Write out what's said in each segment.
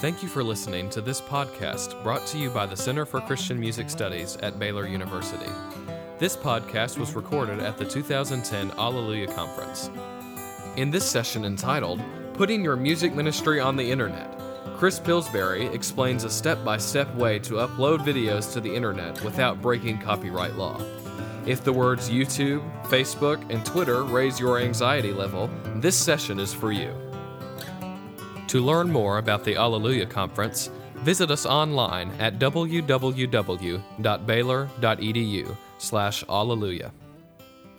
Thank you for listening to this podcast brought to you by the Center for Christian Music Studies at Baylor University. This podcast was recorded at the 2010 Alleluia Conference. In this session entitled Putting Your Music Ministry on the Internet, Chris Pillsbury explains a step by step way to upload videos to the internet without breaking copyright law. If the words YouTube, Facebook, and Twitter raise your anxiety level, this session is for you. To learn more about the Alleluia Conference, visit us online at www.baylor.edu slash Alleluia.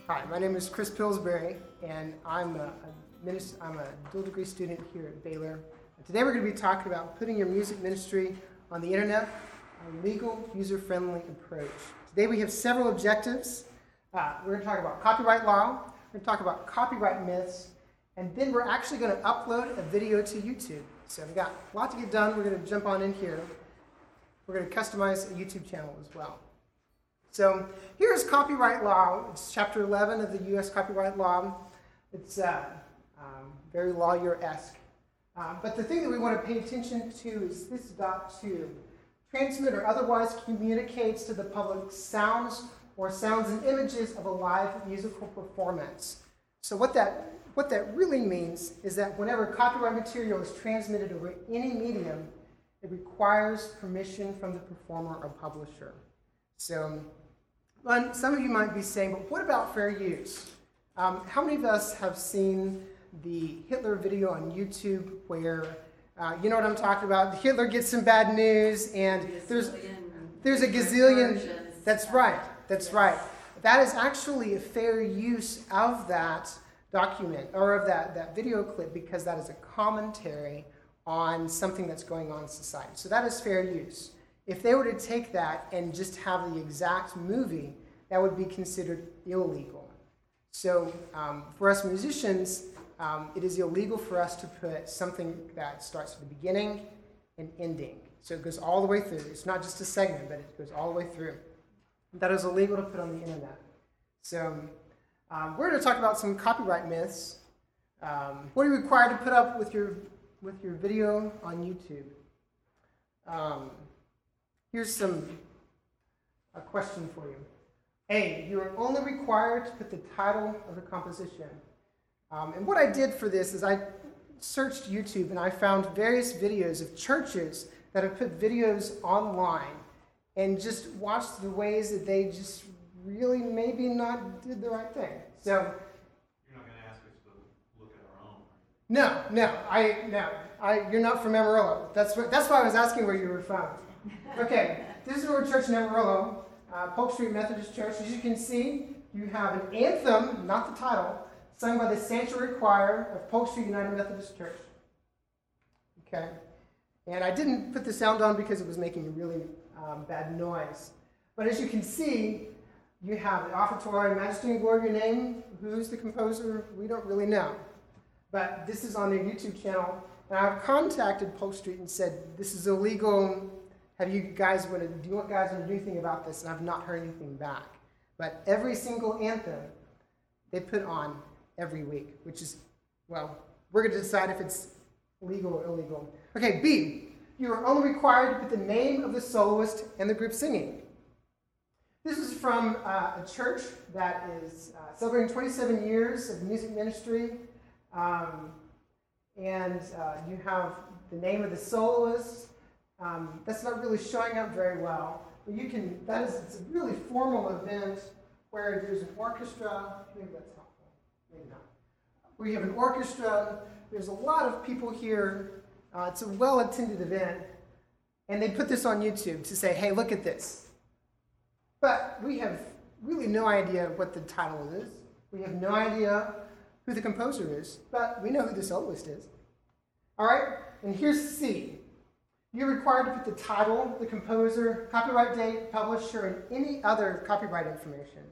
Hi, my name is Chris Pillsbury, and I'm a, minister, I'm a dual degree student here at Baylor. Today we're going to be talking about putting your music ministry on the internet, a legal, user-friendly approach. Today we have several objectives. Uh, we're going to talk about copyright law, we're going to talk about copyright myths, and then we're actually going to upload a video to YouTube. So we've got a lot to get done. We're going to jump on in here. We're going to customize a YouTube channel as well. So here's copyright law. It's chapter 11 of the U.S. copyright law. It's uh, um, very lawyer-esque. Uh, but the thing that we want to pay attention to is this dot two. Transmit or otherwise communicates to the public sounds or sounds and images of a live musical performance. So what that what that really means is that whenever copyright material is transmitted over any medium, it requires permission from the performer or publisher. So some of you might be saying, but what about fair use? Um, how many of us have seen the Hitler video on YouTube where, uh, you know what I'm talking about? Hitler gets some bad news and there's, there's a gazillion. That's right, that's right. That is actually a fair use of that document or of that, that video clip because that is a commentary on something that's going on in society. So that is fair use. If they were to take that and just have the exact movie, that would be considered illegal. So um, for us musicians, um, it is illegal for us to put something that starts at the beginning and ending. So it goes all the way through. It's not just a segment, but it goes all the way through. That is illegal to put on the internet. So um, we're going to talk about some copyright myths. Um, what are you required to put up with your with your video on YouTube? Um, here's some a question for you. A, you are only required to put the title of the composition. Um, and what I did for this is I searched YouTube and I found various videos of churches that have put videos online and just watched the ways that they just really maybe not did the right thing. So you're not going to ask us to look at our own. No, no, I no, I you're not from Amarillo. That's what, that's why I was asking where you were from. Okay, this is our church in Amarillo, uh, Polk Street Methodist Church. As you can see, you have an anthem, not the title, sung by the Sanctuary Choir of Polk Street United Methodist Church. Okay, and I didn't put the sound on because it was making a really um, bad noise. But as you can see, you have the offertory, Majesty and Your Name. Who's the composer? We don't really know. But this is on their YouTube channel. And I've contacted Polk Street and said, this is illegal. Have you guys want to, do you guys want to do anything about this? And I've not heard anything back. But every single anthem they put on every week, which is, well, we're going to decide if it's legal or illegal. Okay, B, you are only required to put the name of the soloist and the group singing. This is from uh, a church that is uh, celebrating 27 years of music ministry. Um, and uh, you have the name of the soloist. Um, that's not really showing up very well. But you can, that is, it's a really formal event where there's an orchestra. Maybe that's helpful. Maybe not. Where you have an orchestra. There's a lot of people here. Uh, it's a well attended event. And they put this on YouTube to say, hey, look at this. But we have really no idea what the title is. We have no idea who the composer is, but we know who the soloist is. All right? And here's C. You're required to put the title, the composer, copyright date, publisher, and any other copyright information.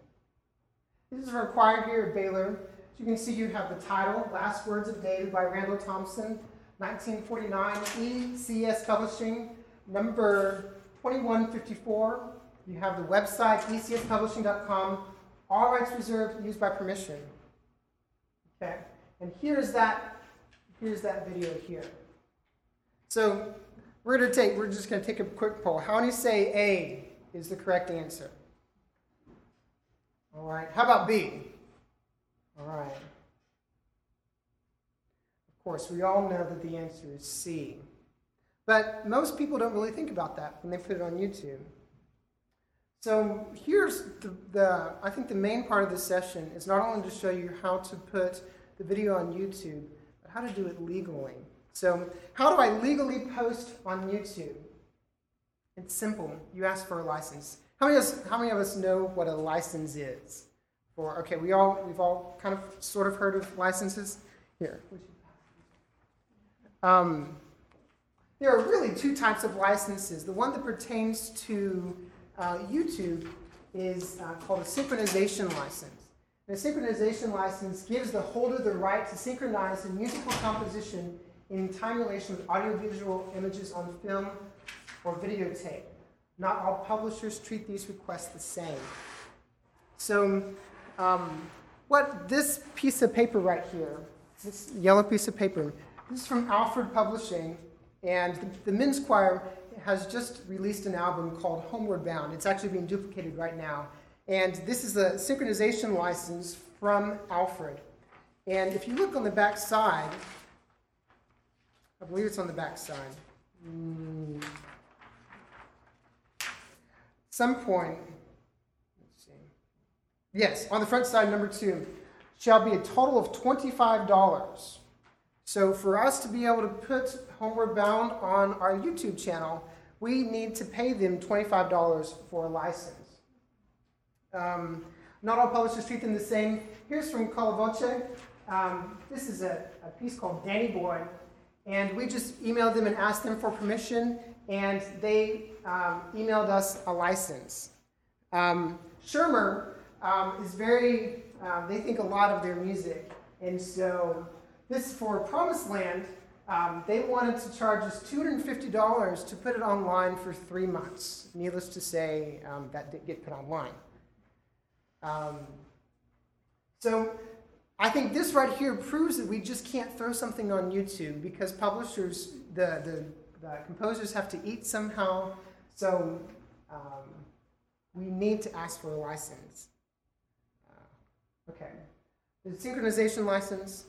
This is required here at Baylor. As you can see, you have the title, Last Words of David by Randall Thompson, 1949, ECS Publishing, number 2154, you have the website, ecspublishing.com, all rights reserved, used by permission. Okay, and here's that, here's that video here. So we're to take, we're just going to take a quick poll. How many say A is the correct answer? All right. How about B? All right. Of course, we all know that the answer is C. But most people don't really think about that when they put it on YouTube. So here's the, the, I think the main part of this session is not only to show you how to put the video on YouTube, but how to do it legally. So how do I legally post on YouTube? It's simple. You ask for a license. How many of us, how many of us know what a license is? For okay, we all we've all kind of sort of heard of licenses. Here. Um, there are really two types of licenses. The one that pertains to uh, YouTube is uh, called a synchronization license. A synchronization license gives the holder the right to synchronize a musical composition in time relation with audiovisual images on film or videotape. Not all publishers treat these requests the same. So, um, what this piece of paper right here, this yellow piece of paper, this is from Alfred Publishing, and the, the Men's Choir has just released an album called Homeward Bound. It's actually being duplicated right now. And this is a synchronization license from Alfred. And if you look on the back side, I believe it's on the back side. Mm. Some point, let's see. Yes, on the front side, number two, shall be a total of $25. So for us to be able to put Homeward Bound on our YouTube channel, we need to pay them $25 for a license. Um, not all publishers treat them the same. Here's from Colla Voce. Um, this is a, a, piece called Danny Boy, and we just emailed them and asked them for permission, and they um, emailed us a license. Um, Schirmer um, is very, uh, they think a lot of their music, and so this for Promised Land, um, they wanted to charge us $250 to put it online for three months. Needless to say, um, that didn't get put online. Um, so I think this right here proves that we just can't throw something on YouTube because publishers, the, the, the composers have to eat somehow. So um, we need to ask for a license. Uh, okay. The synchronization license.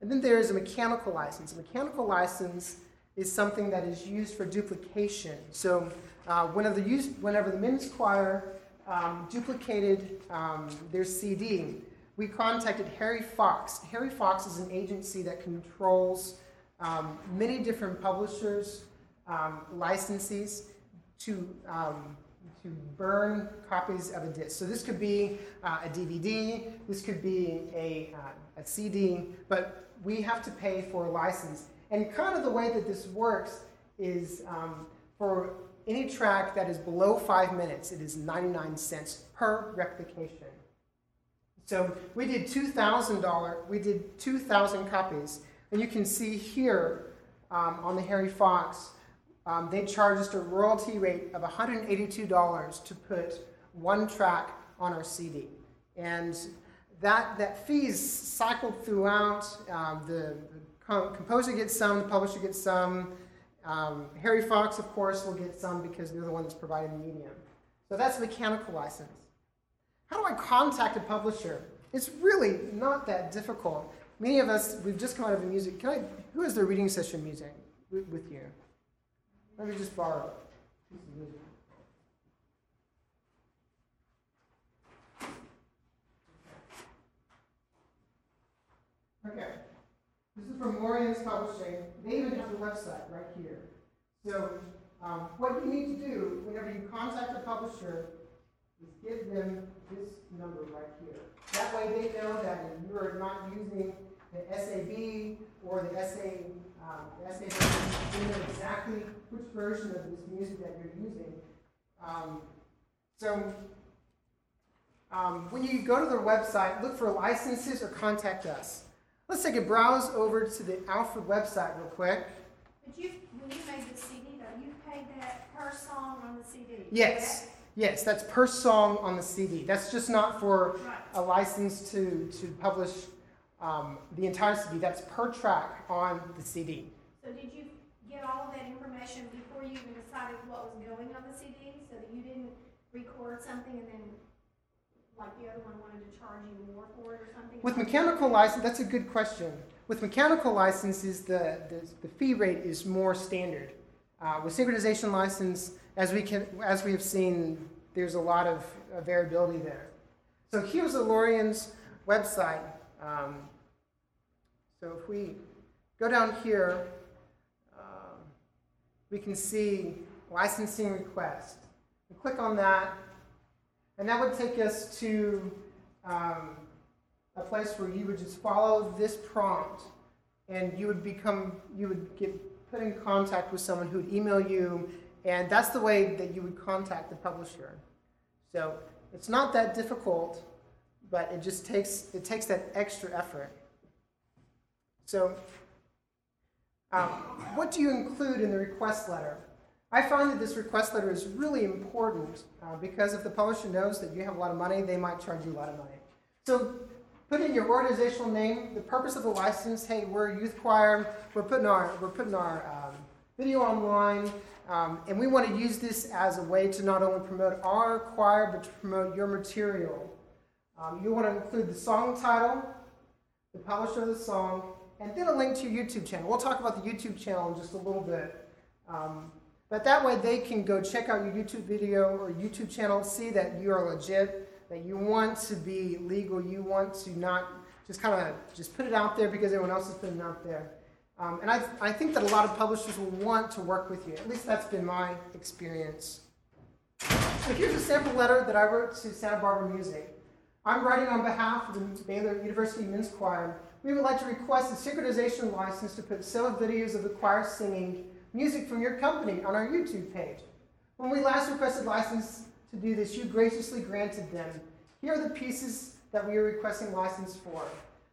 And then there is a mechanical license. A mechanical license is something that is used for duplication. So uh, whenever, the use, whenever the men's choir um, duplicated um, their CD, we contacted Harry Fox. Harry Fox is an agency that controls um, many different publishers, um, licensees to, um, to burn copies of a disc. So this could be uh, a DVD, this could be a, uh, a CD, but we have to pay for a license. And kind of the way that this works is um, for any track that is below five minutes, it is 99 cents per replication. So we did $2,000, we did 2,000 copies. And you can see here um, on the Harry Fox, um, they charged us a royalty rate of $182 to put one track on our CD. And that, that fee is cycled throughout. Um, the, the, composer gets some, the publisher gets some. Um, Harry Fox, of course, will get some because they're the one that's providing the medium. So that's a mechanical license. How do I contact a publisher? It's really not that difficult. Many of us, we've just come out of a music. Can I, who has their reading session music with, with you? Let me just borrow it. Okay. This is from Lorenz Publishing. They even have a website right here. So um, what you need to do whenever you contact a publisher is give them this number right here. That way they know that you are not using the SAB or the SA, um, the they know exactly which version of this music that you're using. Um, so um, when you go to their website, look for licenses or contact us. Let's take a browse over to the Alfred website real quick. But you, when you made the CD, though, you paid that per song on the CD. Yes, yes, that's per song on the CD. That's just not for a license to, to publish um, the entire CD. That's per track on the CD. So did you get all of that information before you even decided what was going on the CD? So that you didn't record something and then, like the other one wanted to charge you more for it or something? With mechanical license, that's a good question. With mechanical licenses, the, the, the fee rate is more standard. Uh, with synchronization license, as we can, as we have seen, there's a lot of uh, variability there. So here's the Lorenz website. Um, so if we go down here, um, we can see licensing request. We click on that, and that would take us to um, a place where you would just follow this prompt, and you would become, you would get put in contact with someone who would email you, and that's the way that you would contact the publisher. So it's not that difficult, but it just takes it takes that extra effort. So, um, what do you include in the request letter? I find that this request letter is really important uh, because if the publisher knows that you have a lot of money, they might charge you a lot of money. So, put in your organizational name, the purpose of the license. Hey, we're a youth choir. We're putting our we're putting our um, video online, um, and we want to use this as a way to not only promote our choir but to promote your material. Um, you want to include the song title, the publisher of the song, and then a link to your YouTube channel. We'll talk about the YouTube channel in just a little bit. Um, but that way they can go check out your YouTube video or YouTube channel, see that you are legit, that you want to be legal, you want to not just kind of just put it out there because everyone else is putting it out there. Um, and I, I think that a lot of publishers will want to work with you. At least that's been my experience. So here's a sample letter that I wrote to Santa Barbara Music. I'm writing on behalf of the Baylor University Men's Choir. We would like to request a synchronization license to put several videos of the choir singing music from your company on our YouTube page. When we last requested license to do this, you graciously granted them. Here are the pieces that we are requesting license for.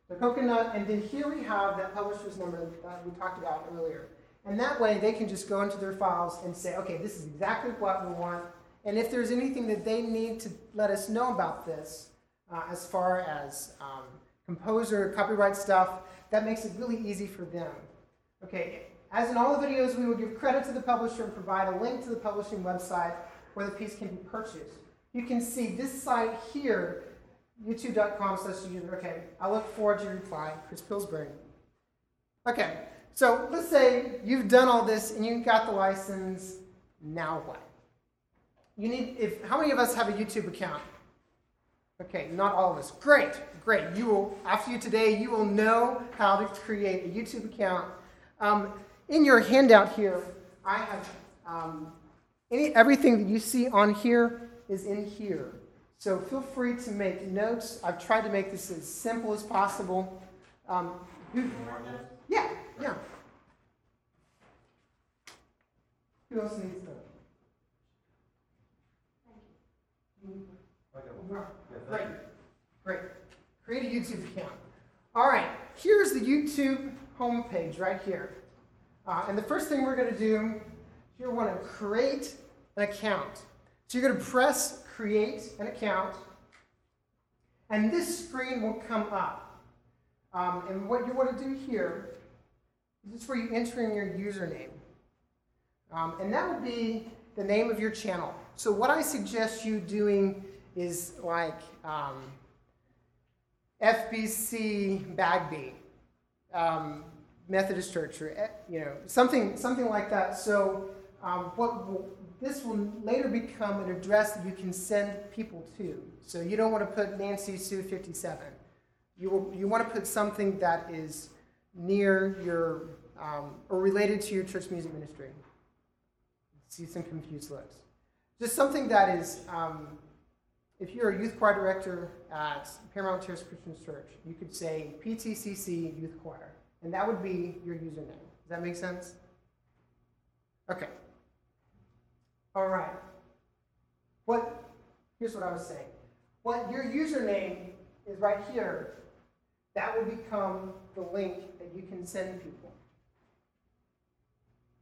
The coconut, and then here we have that publisher's number that we talked about earlier. And that way they can just go into their files and say, okay, this is exactly what we want. And if there's anything that they need to let us know about this, uh, as far as um, composer, copyright stuff. That makes it really easy for them. Okay, as in all the videos, we will give credit to the publisher and provide a link to the publishing website where the piece can be purchased. You can see this site here, youtube.com slash. Okay, I look forward to your reply, Chris Pillsbury. Okay, so let's say you've done all this and you got the license, now what? You need, if, how many of us have a YouTube account? Okay, not all of us. Great, great. You will, after you today, you will know how to create a YouTube account. Um, in your handout here, I have um, any, everything that you see on here is in here. So feel free to make notes. I've tried to make this as simple as possible. Um, who, yeah, yeah. Who else needs those? Great, great. Create a YouTube account. All right, here's the YouTube homepage right here. Uh, and the first thing we're going to do, you want to create an account. So you're going to press create an account, and this screen will come up. Um, and what you want to do here is this where you enter in your username. Um, and that will be the name of your channel. So what I suggest you doing is like um, FBC Bagby, um, Methodist Church, or eh, you know something something like that. So um, what will, this will later become an address that you can send people to. So you don't want to put Nancy Sue 57. You will, you want to put something that is near your um, or related to your church music ministry. See some confused looks. Just something that is um, if you're a youth choir director at Paramount Terrace Christian Church, you could say PTCC Youth Choir, and that would be your username. Does that make sense? Okay. All right. What? Here's what I was saying. What your username is right here. That will become the link that you can send people.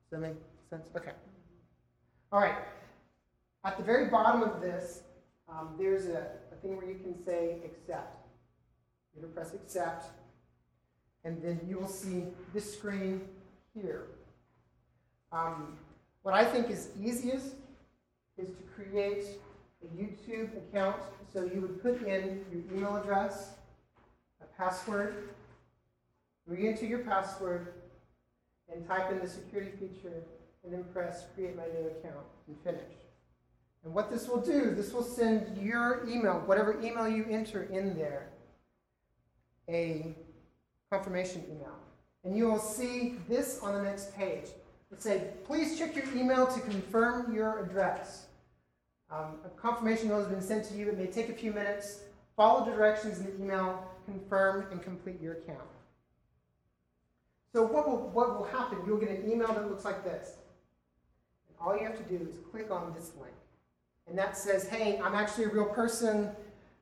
Does that make sense? Okay. All right. At the very bottom of this, um, there's a, a, thing where you can say accept. You're going to press accept. And then you will see this screen here. Um, what I think is easiest is to create a YouTube account. So you would put in your email address, a password, re-enter your password, and type in the security feature, and then press create my new account and finish. And what this will do, this will send your email, whatever email you enter in there, a confirmation email. And you will see this on the next page. It say, please check your email to confirm your address. Um, a confirmation email has been sent to you. It may take a few minutes. Follow the directions in the email, confirm, and complete your account. So what will, what will happen? You'll get an email that looks like this. And all you have to do is click on this link. And that says, hey, I'm actually a real person.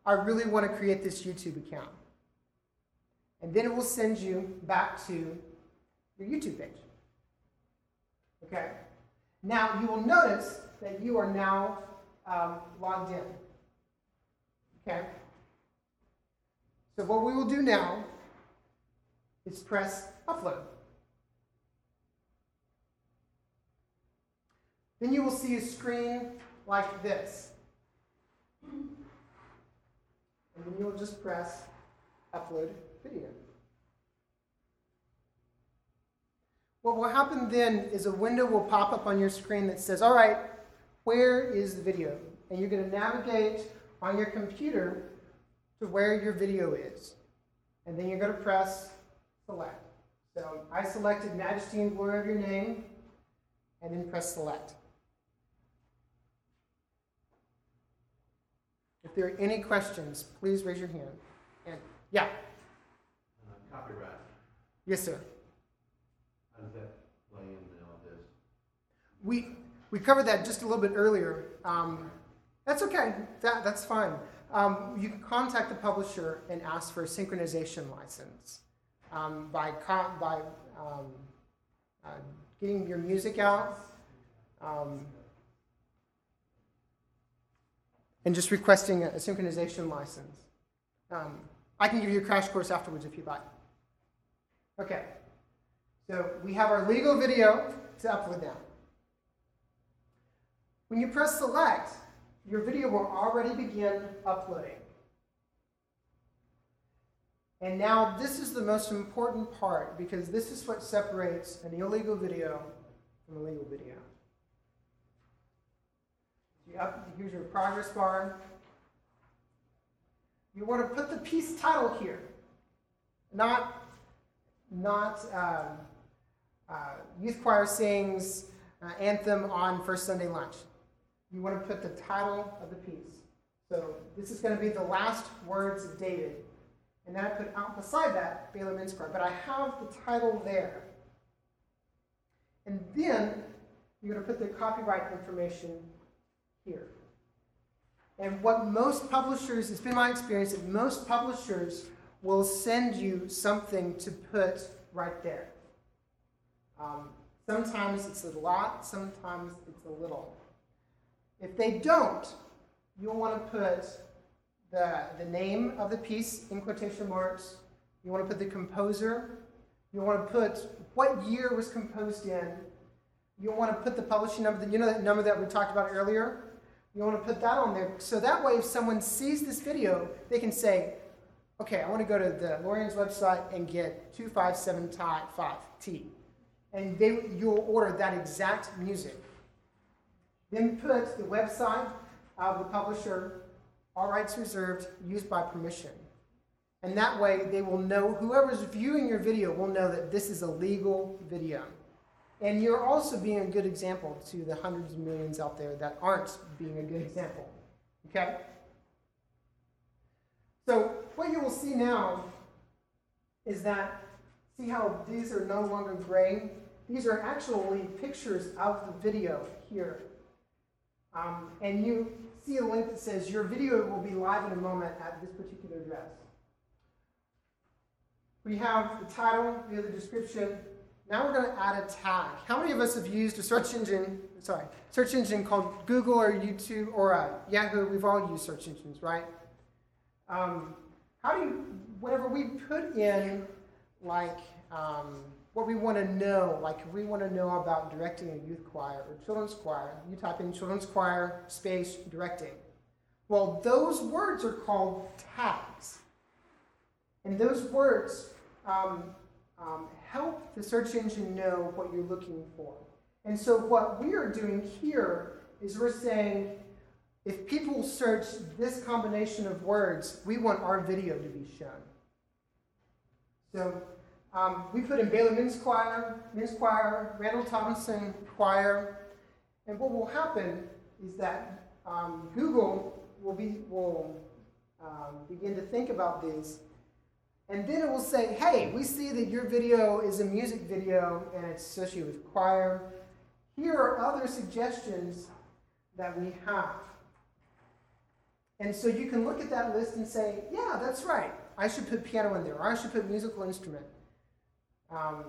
I really want to create this YouTube account. And then it will send you back to your YouTube page. Okay? Now, you will notice that you are now um, logged in. Okay? So, what we will do now is press upload. Then you will see a screen like this. And then you'll just press upload video. What will happen then is a window will pop up on your screen that says, all right, where is the video? And you're going to navigate on your computer to where your video is. And then you're going to press select. So I selected Majesty and Glory of Your Name, and then press select. If there are any questions, please raise your hand. And yeah, yes, sir. how does that play in all this? We we covered that just a little bit earlier. Um, that's okay. That that's fine. Um, you can contact the publisher and ask for a synchronization license um, by con- by um, uh, getting your music out. Um, and just requesting a, a synchronization license. Um, I can give you a crash course afterwards if you'd like. Okay, so we have our legal video to upload now. When you press select, your video will already begin uploading. And now this is the most important part because this is what separates an illegal video from a legal video. Here's your progress bar. You want to put the piece title here, not not um, uh, youth choir sings uh, anthem on first Sunday lunch. You want to put the title of the piece. So this is going to be the last words of David, and then I put out beside that Baylor Men's But I have the title there, and then you're going to put the copyright information here. And what most publishers, it's been my experience that most publishers will send you something to put right there. Um, sometimes it's a lot, sometimes it's a little. If they don't, you'll want to put the, the name of the piece in quotation marks. You want to put the composer. You want to put what year was composed in. You want to put the publishing number, you know that number that we talked about earlier? You want to put that on there. So that way, if someone sees this video, they can say, okay, I want to go to the Lorenz website and get 257T. And they, you'll order that exact music. Then put the website of the publisher, all rights reserved, used by permission. And that way, they will know, whoever's viewing your video will know that this is a legal video. And you're also being a good example to the hundreds of millions out there that aren't being a good example. Okay? So, what you will see now is that, see how these are no longer gray? These are actually pictures of the video here. Um, and you see a link that says your video will be live in a moment at this particular address. We have the title, we have the description. Now we're going to add a tag. How many of us have used a search engine, sorry, search engine called Google or YouTube or uh, Yahoo? We've all used search engines, right? Um, how do you, whenever we put in like um, what we want to know, like we want to know about directing a youth choir or children's choir, you type in children's choir space directing. Well, those words are called tags. And those words um, um, help the search engine know what you're looking for. And so, what we are doing here is we're saying if people search this combination of words, we want our video to be shown. So, um, we put in Baylor Men's Choir, Men's Choir, Randall Thompson Choir, and what will happen is that um, Google will, be, will um, begin to think about these and then it will say, hey, we see that your video is a music video and it's associated with choir. Here are other suggestions that we have. And so you can look at that list and say, yeah, that's right. I should put piano in there, or I should put musical instrument. Um,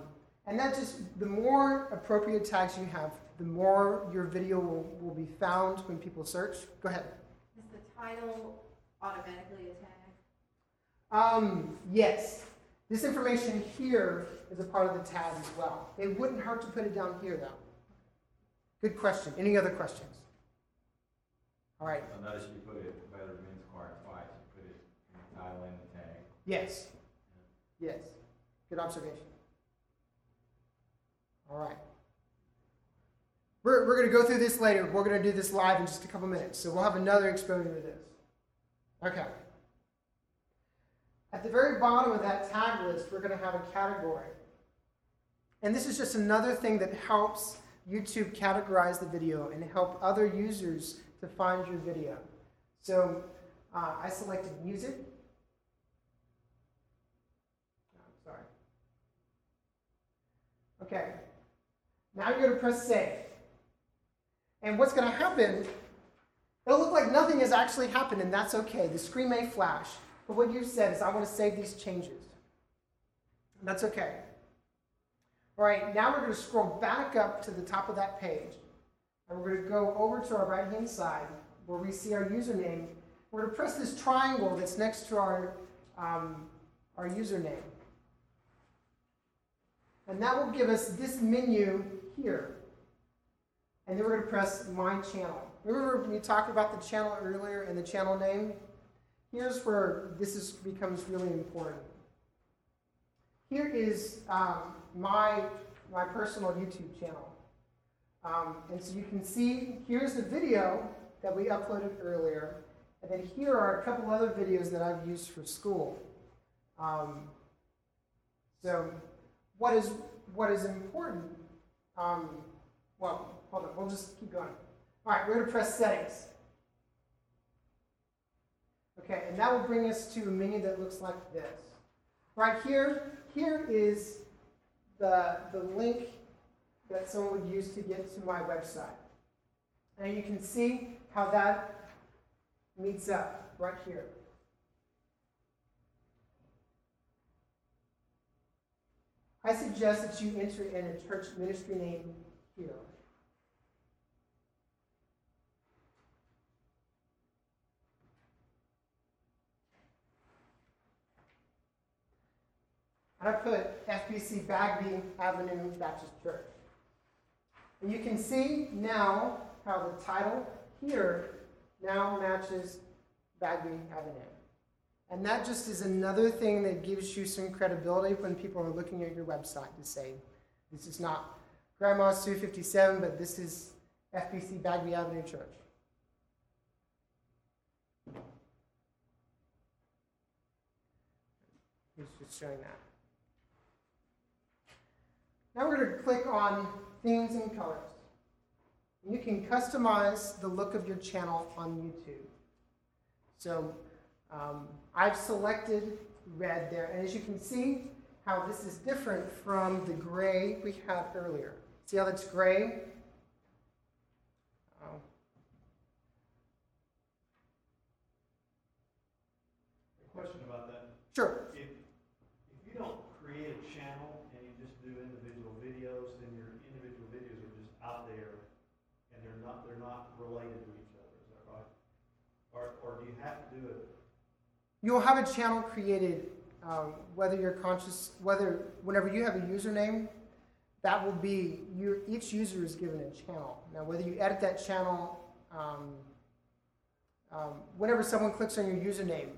and that just, the more appropriate tags you have, the more your video will, will be found when people search. Go ahead. Is the title automatically a tag? Um, yes. This information here is a part of the tag as well. It wouldn't hurt to put it down here, though. Good question. Any other questions? All right. I noticed you put it, Baylor Men's Choir twice, you put it in the title and the tag. Yes. Yes. Good observation. All right. We're, we're going to go through this later. We're going to do this live in just a couple minutes. So we'll have another exposure to this. Okay. At the very bottom of that tag list, we're going to have a category. And this is just another thing that helps YouTube categorize the video and help other users to find your video. So uh, I selected music. Oh, sorry. Okay. Now you're going to press save. And what's going to happen, it'll look like nothing has actually happened, and that's okay. The screen may flash. But what you've said is, I want to save these changes. And that's okay. All right, now we're going to scroll back up to the top of that page. And we're going to go over to our right hand side where we see our username. We're going to press this triangle that's next to our, um, our username. And that will give us this menu here. And then we're going to press My Channel. Remember we talked about the channel earlier and the channel name? here's where this is, becomes really important. Here is um, my, my personal YouTube channel. Um, and so you can see, here's the video that we uploaded earlier. And then here are a couple other videos that I've used for school. Um, so what is, what is important, um, well, hold on, we'll just keep going. All right, we're to press settings. Okay, and that will bring us to a menu that looks like this. Right here, here is the, the link that someone would use to get to my website. And you can see how that meets up right here. I suggest that you enter in a church ministry name here. And I put FBC Bagby Avenue Baptist Church. And you can see now how the title here now matches Bagby Avenue. And that just is another thing that gives you some credibility when people are looking at your website to say, this is not Grandma Sue 57, but this is FBC Bagby Avenue Church. He's just showing that. Now we're going to click on themes and colors. You can customize the look of your channel on YouTube. So um, I've selected red there, and as you can see, how this is different from the gray we had earlier. See how that's gray? Oh. Question about that. Sure. If, if you don't create a channel and you just do individual videos, then your individual videos are just out there and they're not, related to each other, is that right? Or, or do you have to do it? You'll have a channel created um, whether you're conscious, whether whenever you have a username, that will be your each user is given a channel. Now, whether you edit that channel, um, um, whenever someone clicks on your username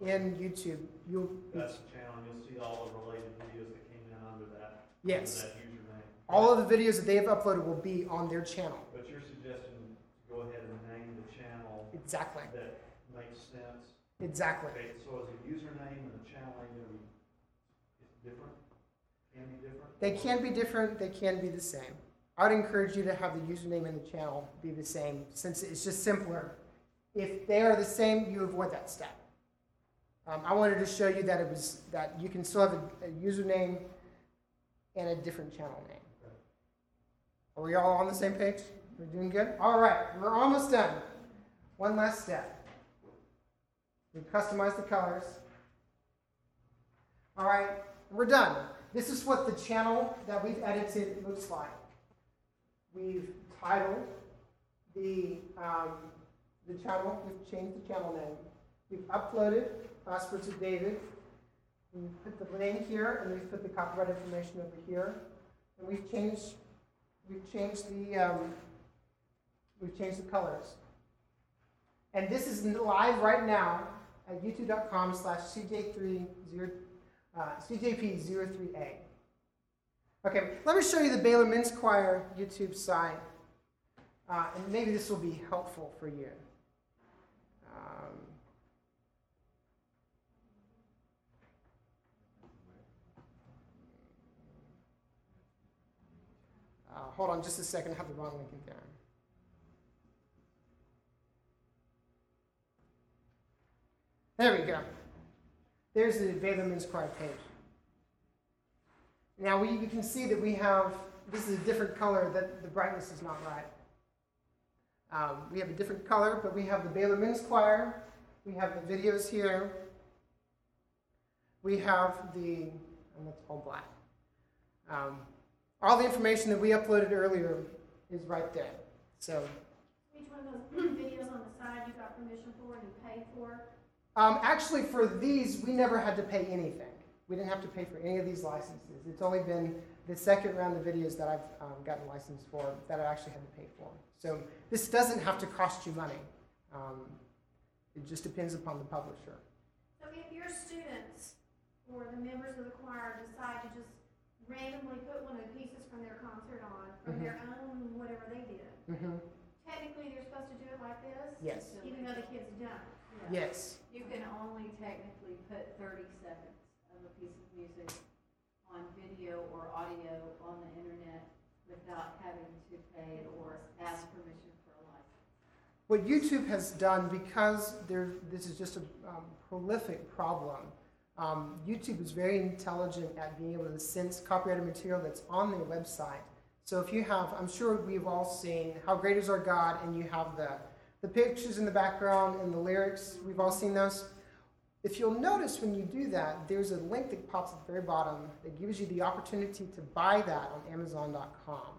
in YouTube, you'll That's the channel, and you'll see all the related videos that came in under that, under yes, that username. all of the videos that they have uploaded will be on their channel. But you're suggesting to go ahead and name the channel Exactly, that makes sense. exactly. Okay, so is the username and the channel name gonna be, different? Can be different? They can be different, they can be the same. I would encourage you to have the username and the channel be the same, since it's just simpler. If they are the same, you avoid that step. Um, I wanted to show you that it was, that you can still have a, a username and a different channel name. Are we all on the same page? We're doing good? All right, we're almost done. One last step. We customize the colors. All right, we're done. This is what the channel that we've edited looks like. We've titled the, um, the channel, we've changed the channel name. We've uploaded Oscar to David. We put the name here and we've put the copyright information over here. And we've changed, we've changed the, um, we've changed the colors. And this is live right now at youtube.com slash cj30, uh, CJP03A. Okay, let me show you the Baylor Men's Choir YouTube site, uh, and maybe this will be helpful for you. Um, uh, hold on just a second, I have the wrong link in there. There we go. There's the Baylor Men's Choir page. Now we, you can see that we have, this is a different color, that the brightness is not right. Um, we have a different color, but we have the Baylor Men's Choir, we have the videos here, we have the, and that's all black. Um, all the information that we uploaded earlier is right there. So Each one of those videos on the side you got permission for and you paid for. Um, actually, for these, we never had to pay anything. We didn't have to pay for any of these licenses. It's only been the second round of videos that I've um, gotten licensed for that I actually had to pay for. So this doesn't have to cost you money. Um, it just depends upon the publisher. So if your students or the members of the choir decide to just randomly put one of the pieces from their concert on, from their own whatever they did, hmm technically they're supposed to do it like this, Yes. even though the kids don't. Yes. You can only technically put thirty seconds of a piece of music on video or audio on the internet without having to pay or ask permission for a license. What YouTube has done, because there, this is just a um, prolific problem, um, YouTube is very intelligent at being able to sense copyrighted material that's on their website. So if you have, I'm sure we've all seen How Great Is Our God, and you have the, the pictures in the background and the lyrics, we've all seen those. If you'll notice when you do that, there's a link that pops at the very bottom that gives you the opportunity to buy that on Amazon.com.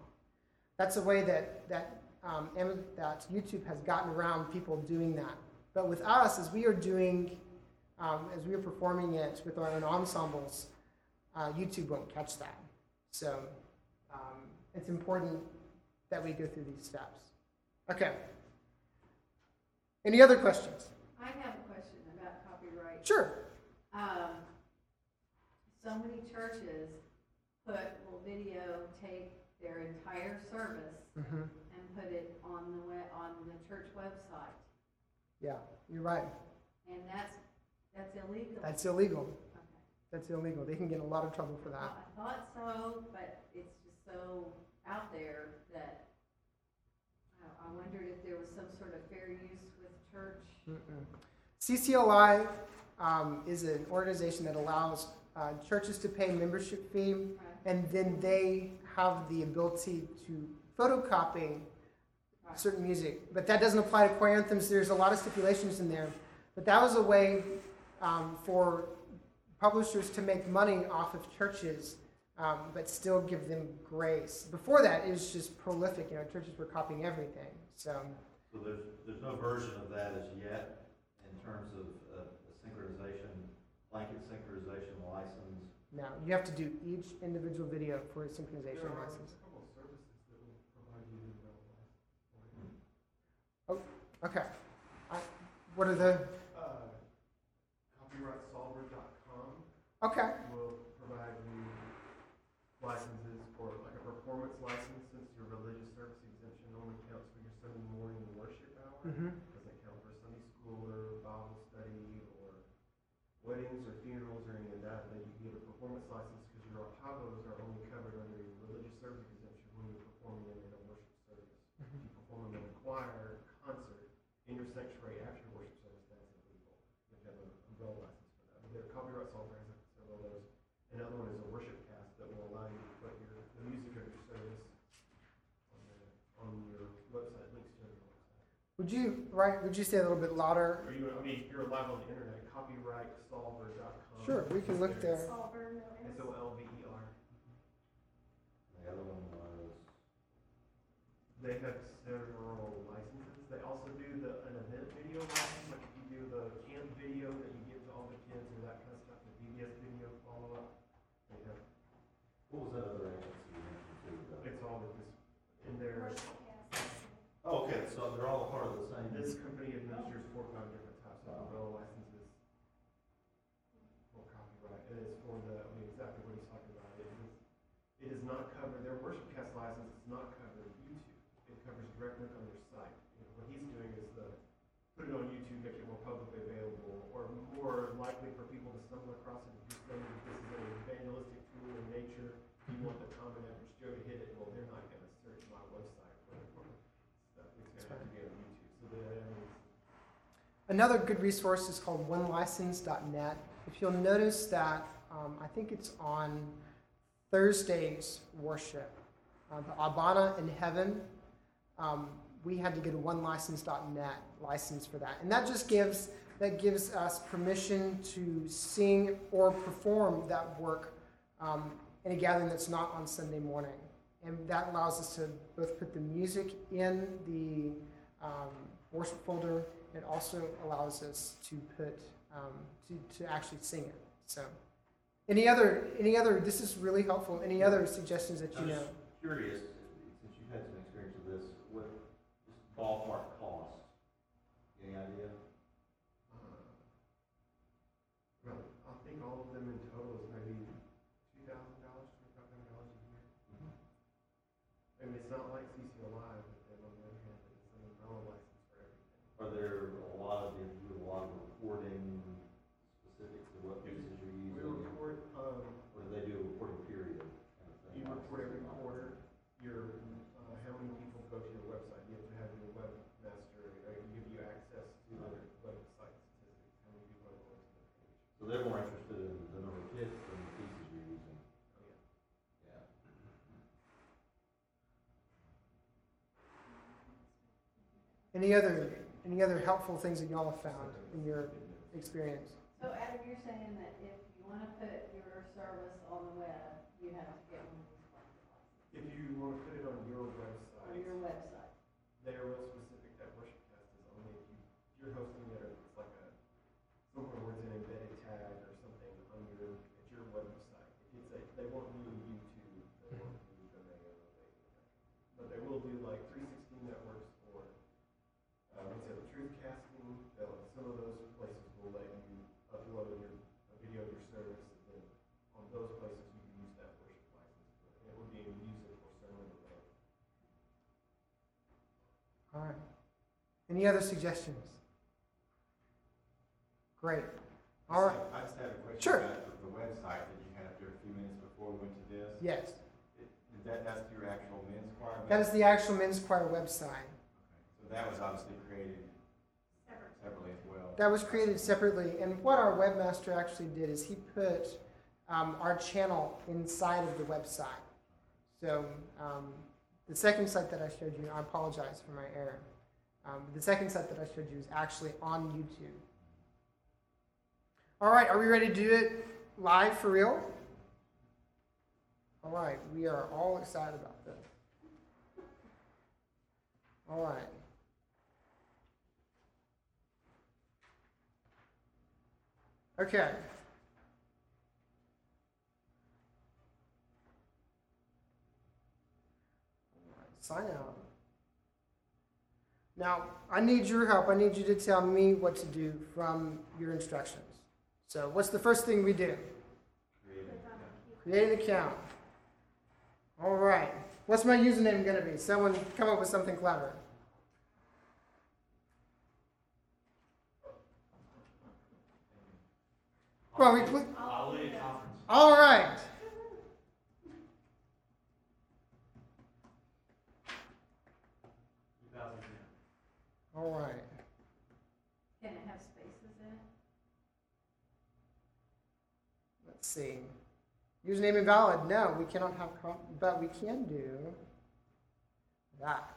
That's a way that, that, um, that YouTube has gotten around people doing that. But with us, as we are doing, um, as we are performing it with our own ensembles, uh, YouTube won't catch that. So um, it's important that we go through these steps. Okay. Any other questions? I have a question about copyright. Sure. Um, so many churches put, will videotape their entire service hmm and put it on the we- on the church website. Yeah, you're right. And that's, that's illegal. That's illegal. Okay. That's illegal. They can get in a lot of trouble for that. I thought so, but it's just so out there that I, I wondered if there was some sort of fair use church. CCLI um, is an organization that allows uh, churches to pay membership fee, and then they have the ability to photocopy certain music. But that doesn't apply to choir anthems. There's a lot of stipulations in there. But that was a way um, for publishers to make money off of churches, um, but still give them grace. Before that, it was just prolific. You know, churches were copying everything. So. So there's, there's no version of that as yet in terms of uh, a synchronization blanket synchronization license. No, you have to do each individual video for a synchronization There are license. a couple of services that will provide you with that license. Okay. I, what are the, Uh, copyrightsolver.com okay, will provide you licenses for like a performance license, since your religious service exemption only counts for your Sunday morning worship hour. mm-hmm, Doesn't count for Sunday school or Bible study or weddings or funerals or any of that, then you can get a performance license because your apagos are only covered under your religious service exemption when you're performing them in a worship service. If you perform them in a choir, concert, in your sanctuary after your worship service, that's illegal. You have to have an umbrella license for that. But there are copyright software has several of those. Another one is a worship cast that will allow you to put your, the music of your service on the, on your website, links to your website. Would you, right, would you say a little bit louder? Or you, I mean, you're live on the internet, copyrightsolver.com. Sure, we can look there. Solver, no S. S O L V E R. The other one was, They have several licenses. They also do the, an event video license, like if you do the camp video that you give to all the kids or that kind of stuff, the VBS video follow-up. They have, what was that other agency you mentioned too? The- it's all with this, in there. Worship, yes. Oh, okay, so they're all part of the same. This company administers four or five different types of umbrella licenses for copyright, and it's for the, I mean, exactly what he's talking about. It is, it is not covered, their WorshipCast license is not covered YouTube. It covers direct link on your site. You know, What he's doing is the, put it on YouTube, make it more publicly available, or more likely for people to stumble across it. If you're saying that this is an evangelistic tool in nature, you want the common average Joe to hit it, well, they're not gonna search my website for for stuff. It's gonna have to be on YouTube. So the, I mean, Another good resource is called onelicense.net. If you'll notice that, um, I think it's on Thursday's worship, uh, the Abana in heaven, um, we had to get a onelicense.net license for that. And that just gives, that gives us permission to sing or perform that work um, in a gathering that's not on Sunday morning. And that allows us to both put the music in the um, worship folder. It also allows us to put um, to, to actually sing it. So, any other any other? This is really helpful. Any other suggestions that you I'm know? curious, since you've had some experience with this, what ballpark cost? Any idea? Uh, Well, I think all of them in total is maybe two thousand dollars, twenty-five hundred dollars a year. I mean, it's not like CCLI, but then on the other hand, it's an umbrella license for everything. Are there a lot of, do you do a lot of reporting specific to what pieces you're We using? report, um, Or do they do a reporting period kind of thing? you report every quarter, your, uh, how many people go to your website, you have to have your webmaster, uh, give you access to the website statistics, how many people are going to the page. So they're more interested in the number of hits than the pieces you're using? Oh, yeah. Yeah. Any other any other helpful things that y'all have found in your experience? So Adam, you're saying that if you wanna put your service on the web, you have to get one of these licenses If you wanna put Any other suggestions? Great. All right. I just had a question Sure. about the- the website that you had up there a few minutes before we went to this. Yes, It- Is that, that's your actual men's choir? that is the actual men's choir website. Okay, So that was obviously created separately as well. That was created separately, and what our webmaster actually did is he put um, our channel inside of the website. So um, the second site that I showed you, I apologize for my error. Um, the second set that I showed you is actually on YouTube. All right, are we ready to do it live for real? All right, we are all excited about this. All right. Okay. Sign out. Now, I need your help. I need you to tell me what to do from your instructions. So, what's the first thing we do? Create an account. All right. What's my username going to be? Someone come up with something clever. Well, we Conference. all right. Two thousand ten. All right. Can it have spaces in it? Let's see. Username invalid. No, we cannot have, but we can do that.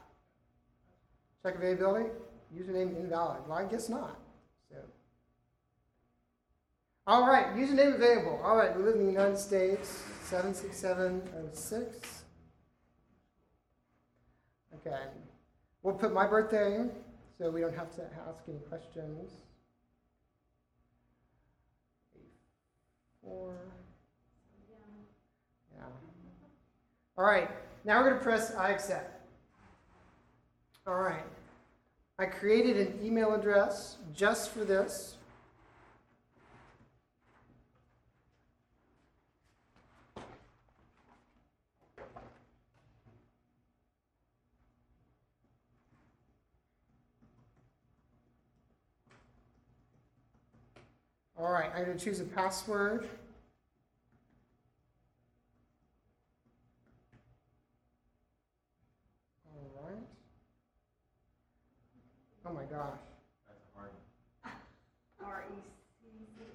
Check availability. Username invalid. Well, I guess not. So. All right. Username available. All right. We live in the United States. Seven six seven oh six. Okay. We'll put my birthday, so we don't have to ask any questions. Four. Yeah. All right. Now we're going to press I accept. All right. I created an email address just for this. All right, I'm going to choose a password. All right. Oh my gosh. That's a hard one. R E C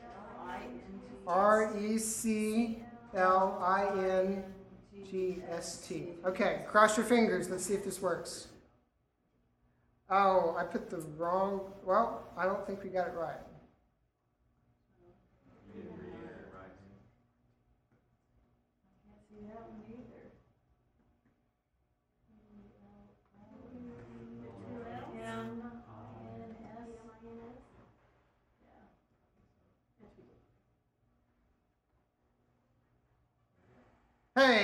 L I N G. R E C L I N G S T. Okay, cross your fingers. Let's see if this works. Oh, I put the wrong. Well, I don't think we got it right. You didn't read it right. Can't see that one either. M I N S.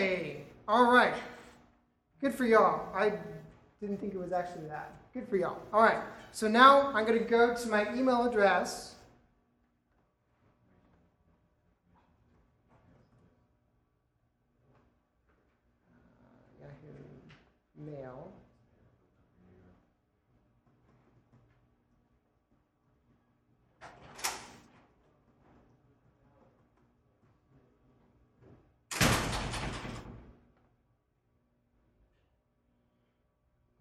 Hey, all right. Good for y'all. I didn't think it was actually that. Good for y'all. All right. So now I'm going to go to my email address. Uh, Yahoo Mail.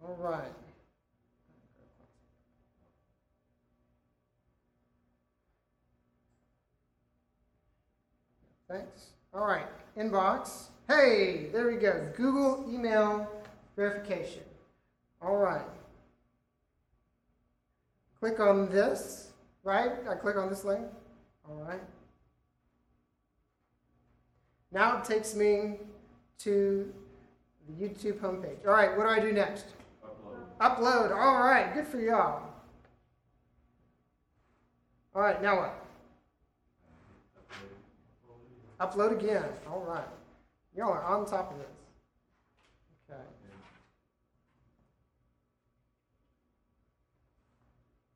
All right. Thanks. All right. Inbox. Hey, there we go. Google email verification. All right. Click on this, right? I click on this link. All right. Now it takes me to the YouTube homepage. All right, what do I do next? Upload. Upload. All right, good for y'all. All right, now what? Upload again. All right. Y'all are on top of this. Okay.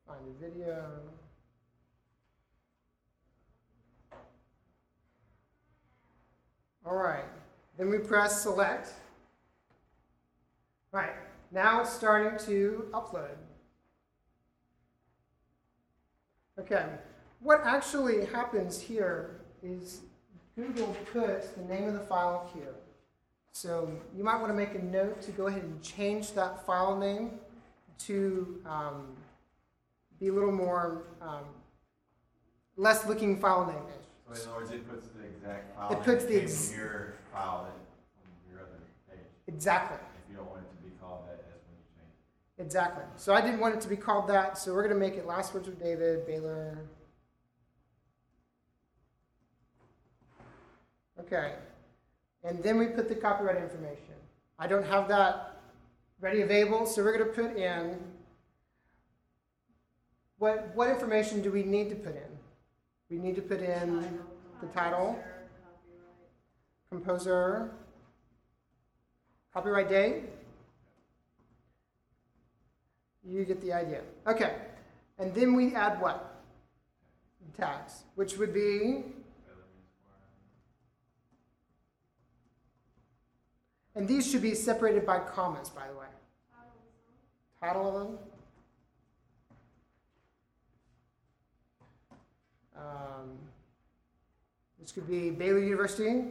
Find a video. All right. Then we press select. Right. Now it's starting to upload. Okay. What actually happens here is Google puts the name of the file here. So you might want to make a note to go ahead and change that file name to um, be a little more um, less looking file name. So in other words, it puts the exact file. It puts the in Your file on your other page, Exactly. if you don't want it to be called that, that's when you change. Exactly. So I didn't want it to be called that, so we're going to make it Last Words of David, Baylor. Okay. And then we put the copyright information. I don't have that ready available, so we're going to put in what what information do we need to put in? We need to put in the title, Composer, copyright date, You get the idea. Okay. And then we add what? Tags, which would be, and these should be separated by commas, by the way. Title of them. Um, this could be Baylor University.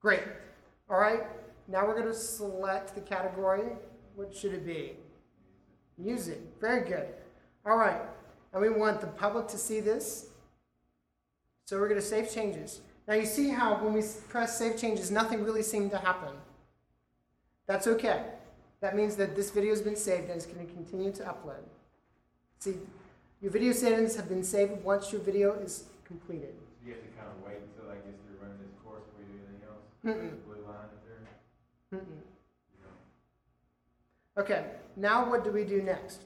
Great. All right. Now we're going to select the category. What should it be? Music. Very good. All right. And we want the public to see this. So we're going to save changes. Now you see how when we press save changes, nothing really seemed to happen. That's okay. That means that this video has been saved and it's going to continue to upload. See, your video settings have been saved once your video is completed. So you have to kind of wait until I guess they're running this course before you do anything else? Mm-mm. The blue line up there? Mm-mm. Know? Okay, now what do we do next?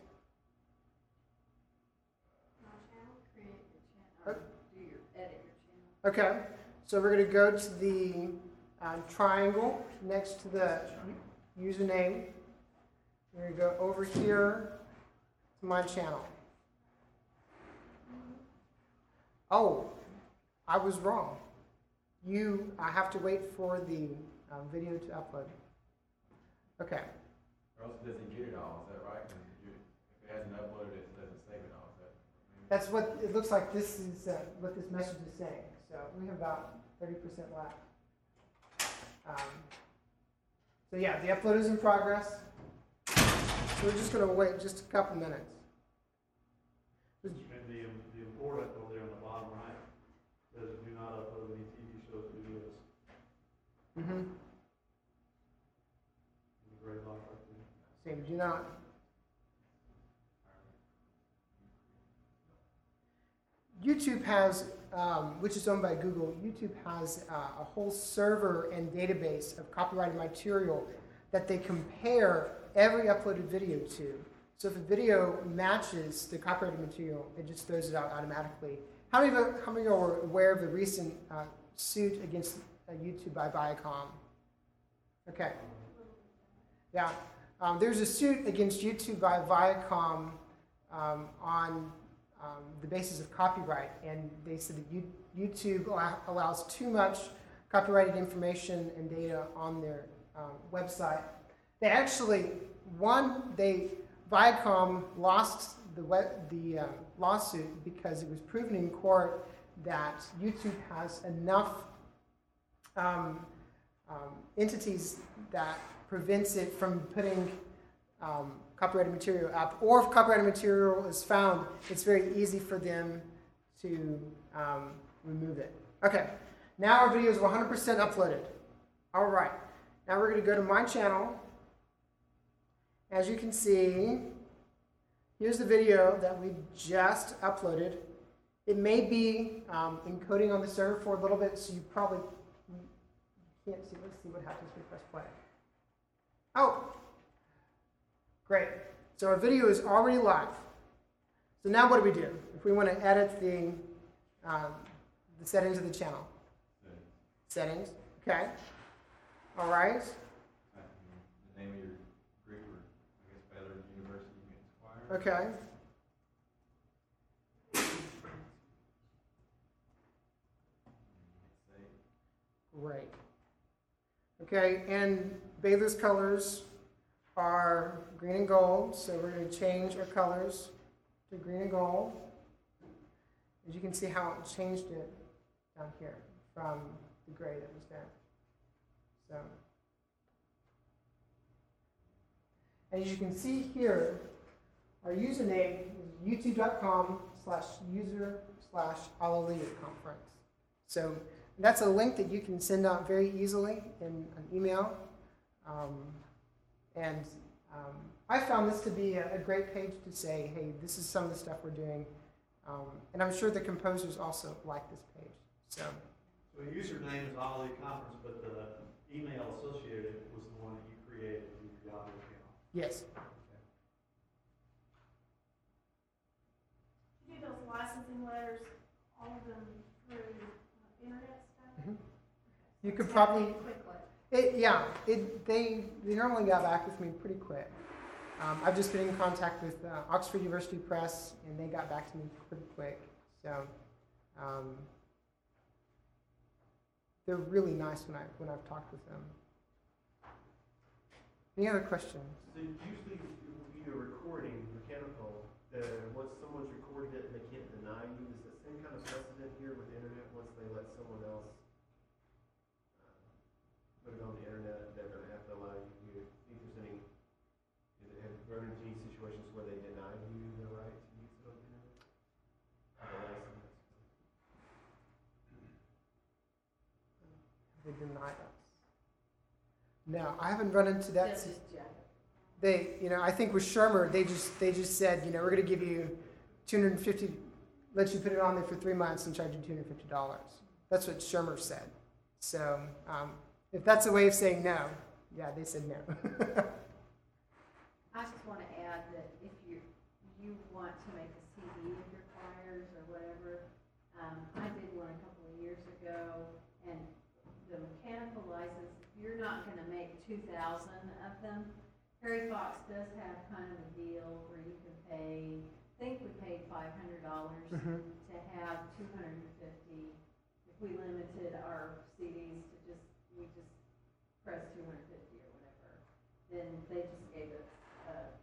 My channel, create your channel, or do your, edit your channel. Okay, so we're going to go to the um, triangle next to the username. We're going to go over here to my channel. Oh, I was wrong. You, I have to wait for the um, video to upload. Okay, Or else it doesn't get it all, is that right? If it hasn't uploaded, it doesn't save it all, that's what it looks like. This is uh, what this message is saying. So we have about 30% left. Um, so yeah, the upload is in progress. So we're just going to wait just a couple minutes. And the, the important over there on the bottom right, says do not upload any TV shows or videos. Mm-hmm. In the gray box right there. Same, do not. YouTube has, um, which is owned by Google, YouTube has uh, a whole server and database of copyrighted material that they compare every uploaded video to. So if a video matches the copyrighted material, it just throws it out automatically. How many of you, how many of you are aware of the recent uh, suit against uh, YouTube by Viacom? Okay. Yeah. Um, there's a suit against YouTube by Viacom um, on um, the basis of copyright, and they said that you, YouTube allows too much copyrighted information and data on their um, website. They actually, one, they Viacom lost the web, the uh, lawsuit because it was proven in court that YouTube has enough um, um, entities that prevents it from putting um, copyrighted material up. Or if copyrighted material is found, it's very easy for them to um, remove it. Okay, now our video is 100% uploaded. All right, now we're going to go to my channel. As you can see, here's the video that we just uploaded. It may be um, encoding on the server for a little bit, so you probably can't see. Let's see what happens if we press play. Oh, great. So our video is already live. So now what do we do? If we want to edit the, um, the settings of the channel. Settings, okay. All right. The name of your group, or I guess Baylor University. Okay. Great. Okay, and Baylor's colors are green and gold, so we're going to change our colors to green and gold. As you can see how it changed it down here from the gray that was there. So, as you can see here, our username is youtube.com slash user slash Alleluia conference. So that's a link that you can send out very easily in an email. Um, and um, I found this to be a, a great page to say, hey, this is some of the stuff we're doing. Um, and I'm sure the composers also like this page. So, So the username is Ollie Conference, but the email associated was the one that you created with your Yahoo account. yes. You do those licensing letters, all of them through uh, internet stuff? Mhm. You could It's happening probably, Quickly. It, yeah, it, they, they normally got back with me pretty quick. Um, I've just been in contact with uh, Oxford University Press, and they got back to me pretty quick. So um, they're really nice when I when I've talked with them. Any other questions? So usually when you do a recording, mechanical, the, once someone's recorded it they can't deny you, is the same kind of precedent here with the internet, once they let someone else uh, put it on the internet, they're gonna have to allow you, to see if there's any, is it, have you run into any situations where they deny you the right to use it on the internet? Or the license? They denied us. No, I haven't run into that. That's just Jeff. They, you know, I think with Schirmer, they just they just said, you know, we're going to give you 250, let you put it on there for three months and charge you 250 dollars. That's what Schirmer said. So um, if that's a way of saying no, yeah, they said no. I just want to add that if you, you want to make a CD of your flyers or whatever, um, I did one a couple of years ago, and the mechanical license, you're not gonna make two thousand of them. Harry Fox does have kind of a deal where you can pay, I think we paid five hundred dollars Mhm. to have two hundred and fifty. If we limited our CDs to just, we just press two hundred and fifty or whatever, then they just gave us a,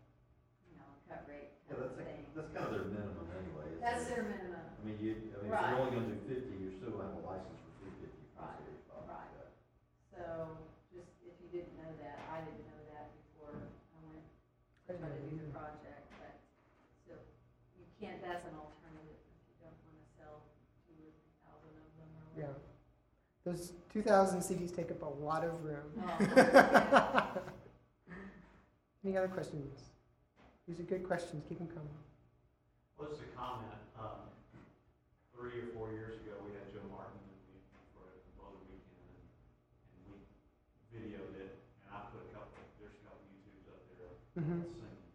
you know, cut rate Yeah, kind of that's, thing. that's kind of their minimum anyway. isn't That's it? their minimum, I mean, you, I mean, if Right. you're only gonna do fifty, you're still gonna have a license for two fifty Right, right. So just, if you didn't know that, I didn't know that before I went I to try to didn't do the either. project, but still, you can't, that's an alternative if you don't wanna sell two or three thousand of them or yeah, whatever. Those 2,000 CDs take up a lot of room. Oh, Any other questions? These are good questions. Keep them coming. Well, just a comment, um, three or four years ago, we had Joe Martin, and we, for a Mother Weekend, and, and we videoed it, and I put a couple, there's a couple YouTubes up there of Mhm. us singing.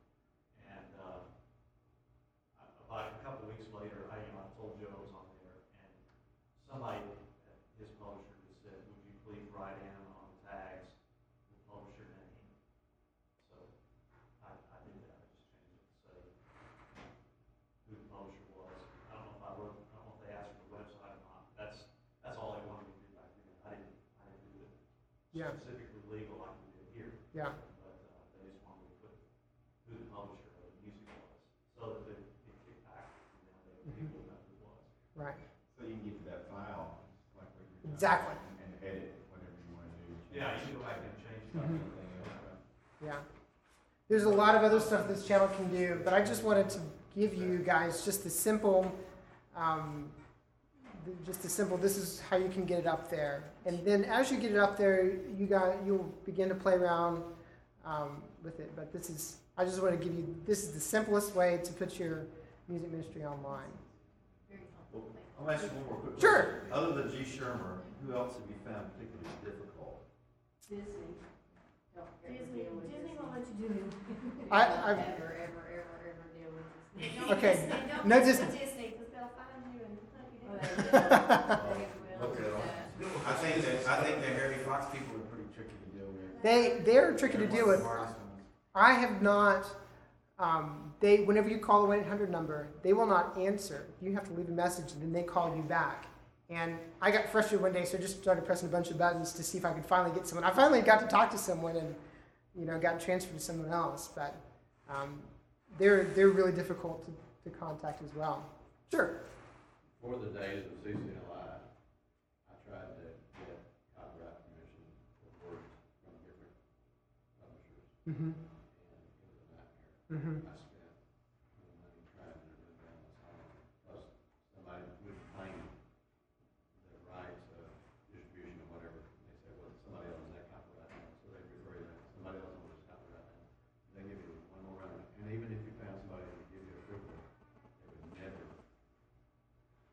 And, uh, I- about a couple weeks later, I, you know, I told Joe I was on there, and somebody at his publisher just said, would you please write in on the tags the publisher name? So, I, I did that, I just changed it to say, who the publisher was. I don't know if I wrote, I don't know if they asked for the website or not. That's, that's all they wanted me to do back then. I didn't, I didn't do it Yeah. specifically legal like we did here. Yeah. But, uh, they just wanted me to put who the publisher of the music was, so that they could kick back, you know, they, Mhm. people know who it was. Right. So you can get to that file, like what you're. Exactly. And edit whatever you wanna do. Yeah, you can go back and change it. Mhm. Everything else. Yeah. There's a lot of other stuff this channel can do, but I just wanted to give you guys just a simple, um, th- just a simple, this is how you can get it up there. And then as you get it up there, you got, you'll begin to play around um, with it. But this is, I just want to give you, this is the simplest way to put your music ministry online. very Well, helpful, thank you. I'll ask you one more quick Sure. question. Other than G. Schirmer, who else have you found particularly difficult? Disney, don't Disney, Disney Disney. won't let you do it. i i Ever, ever, ever, ever deal with Disney. Okay, no Disney. I think that, I think the Harry Fox people are pretty tricky to deal with. They, they're tricky to deal with. I have not. Um, they whenever you call the one eight hundred number, they will not answer. You have to leave a message, and then they call you back. And I got frustrated one day, so I just started pressing a bunch of buttons to see if I could finally get someone. I finally got to talk to someone, and you know, got transferred to someone else. But um, they're they're really difficult to, to contact as well. Sure. For the days of CCLI, I tried to get copyright permission for works from different publishers, Mm-hmm. and it was a nightmare. Mm-hmm. I spent more money trying to run down the song, plus somebody would claim the rights of distribution or whatever. They said, well, somebody else has that copyright now, so they refer you that, somebody else owns this copyright now. They give you one more round, and even if you found somebody who would give you approval, they would never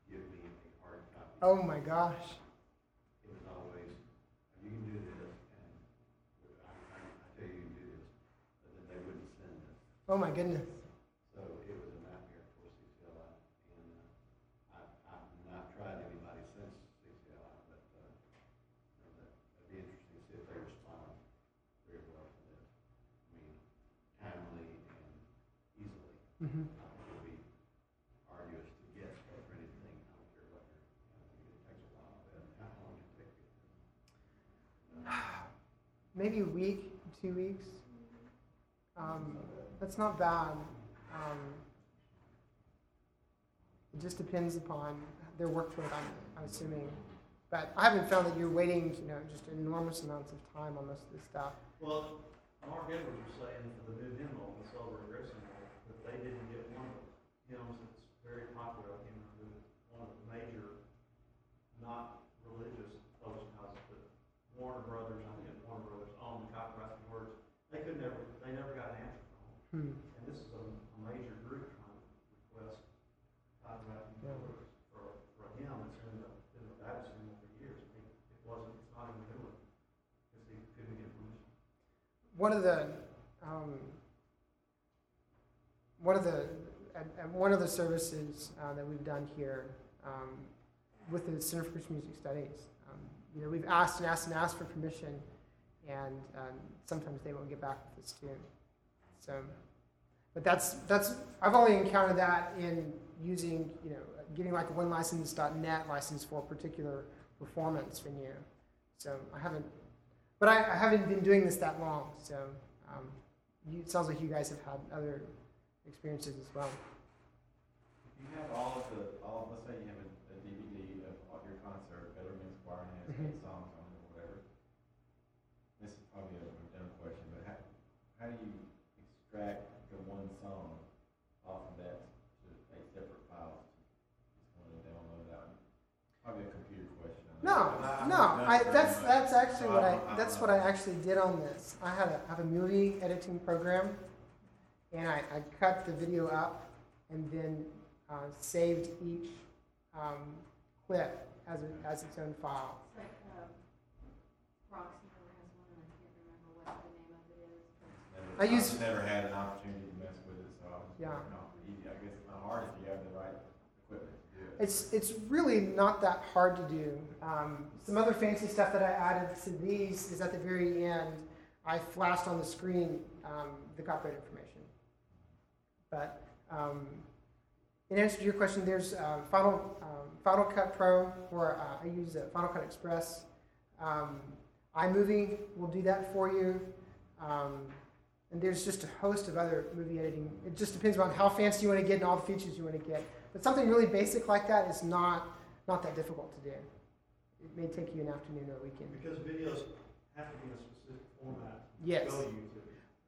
give me a hard copy. Oh my gosh. It was always, you can do this, and I, I, I tell you, you can do this, but then they wouldn't send it. Oh my goodness. So it was a nightmare for CCLI, and, uh, I, I've not tried anybody since CCLI, but, uh, you know, maybe a week, two weeks. Um, that's not bad. Um, it just depends upon their workload, I'm, I'm assuming. But I haven't found that you're waiting, you know, just enormous amounts of time on most of this stuff. Well, Mark Edwards was saying for the new hymnal, the Silver and that they didn't get one of the hymns that's very popular, I can't remember, who, one of the major, not religious publishing houses, but Warner Brothers, I think it's Warner Brothers, owned the copyright words. They could never, they never got an answer from them. Hmm. And this is a, a major group trying to request copyright Yeah. words for, for a hymn that's in the, in the Baptist hymnal for years. It it wasn't, it's not even new, because they couldn't get permission. One of the um, one of the at, at one of the services uh, that we've done here um, with the Center for Christian Music Studies, um, you know, we've asked and asked and asked for permission, and um, sometimes they won't get back with us too. So, but that's that's I've only encountered that in using you know getting like a one license.net license for a particular performance venue. So I haven't but I, I haven't been doing this that long, so um, you, it sounds like you guys have had other experiences as well. If you have all of the, all, let's say you have a, a DVD of your concert, Better Men's Choir, and it has Mhm. eight songs on it or whatever. This is probably a dumb question, but how, how do you extract the one song off of that to eight separate files? Just want to download that one? Probably a computer question. I know. No, I'm not- I'm no, I, that's that's actually what I don't- don't that's what I actually did on this. I had a, I have a movie editing program, and I, I cut the video up, and then uh, saved each um, clip as a, as its own file. It's like, um, Roxmore has one, and I can't remember what the name of it is, but Never- I use- I've never had an opportunity to mess with it, so I was Yeah. off the easy. I guess it's not hard if you have the right equipment to do it. It's it's really not that hard to do. Um, some other fancy stuff that I added to these is at the very end. I flashed on the screen um, the copyright information. But um, in answer to your question, there's uh, Final um, Final Cut Pro, or uh, I use uh, Final Cut Express. Um, iMovie will do that for you. And there's just a host of other movie editing. It just depends on how fancy you want to get and all the features you want to get. But something really basic like that is not not that difficult to do. It may take you an afternoon or a weekend. Because videos have to be in a specific format. to Yes. Go to YouTube.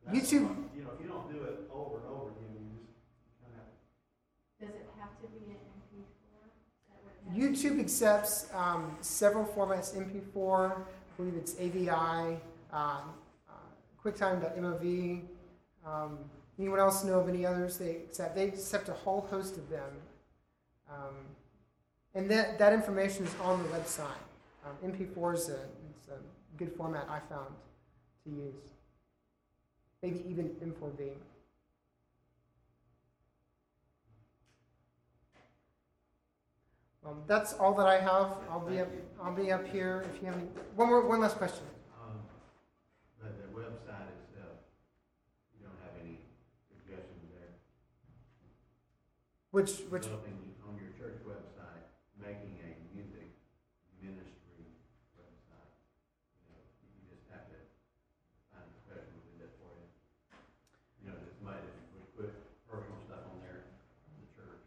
That's YouTube- what- You know, if you don't do it over and over again, you just kind of does it have to be an MP4? Is that what it has to YouTube accepts um, several formats: MP4, I believe it's AVI, uh, uh, QuickTime.mov. Um, anyone else know of any others they accept? They accept a whole host of them, um, and that that information is on the website. Um, MP4 is a, it's a good format I found to use. Maybe even M4V. Um, that's all that I have. I'll be up. I'll be up here if you have any, one more. One last question. Um, the, the website itself, you don't have any suggestions there? Which which Developing on your church website, making a music ministry website. You know, you just have to find a professional to do that for you. You know, just might, we put personal stuff on there, on the church.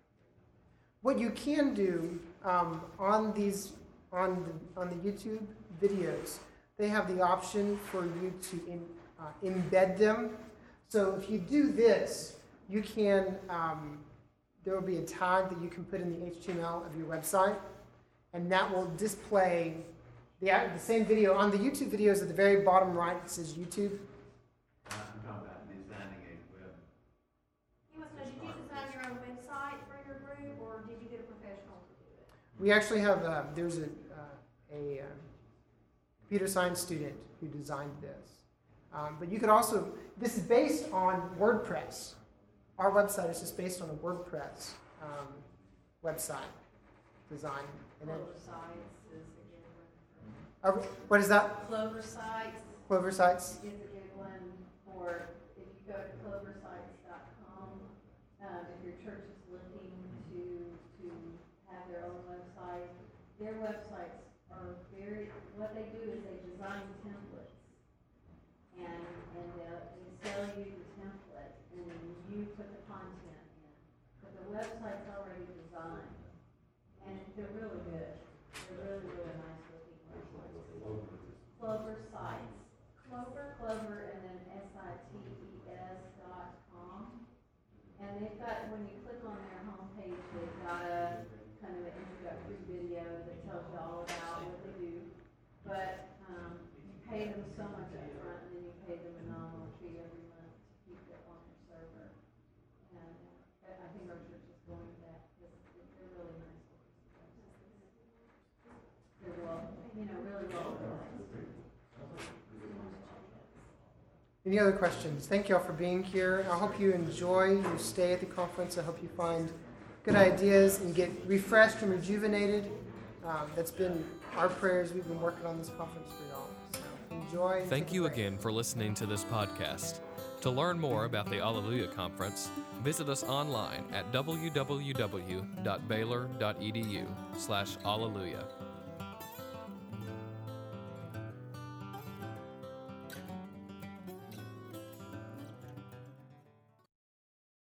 What you can do um, on these on the, on the YouTube videos, they have the option for you to in, uh, embed them. So if you do this, you can. Um, there will be a tag that you can put in the HTML of your website, and that will display the, the same video on the YouTube videos at the very bottom right. It says YouTube. I'm talking about designing a web, He wants to know, did you design your own website for your group, or did you get a professional to do it? We actually have uh, there's a uh, a um, computer science student who designed this, um, but you could also this is based on WordPress. Our website is just based on a WordPress um, website design. And then, Clover Sites is a good one. uh, what is that? Clover Sites Clover sites. is a good one for, their websites are very, what they do is they design templates. And, and they sell you the template, and then you put the content in. But the website's already designed, and they're really good. They're really, really nice looking websites. Clover sites, Clover, Clover, and then S I T E S dot com. And they've got, when you click on their homepage, they've got a kind of an introductory video that tells you all about what they do. But, um, you pay them so much upfront and then you pay them a nominal fee every month to keep it on their server. And uh, I think our church is going to that they're really nice. They're well, you know, really well. Any other questions? Thank you all for being here. I hope you enjoy your stay at the conference. I hope you find good ideas and get refreshed and rejuvenated. Um, that's been our prayers. We've been working on this conference for y'all. So enjoy. Thank you again for listening to this podcast. To learn more about the Alleluia Conference, visit us online at www.baylor.edu slash alleluia.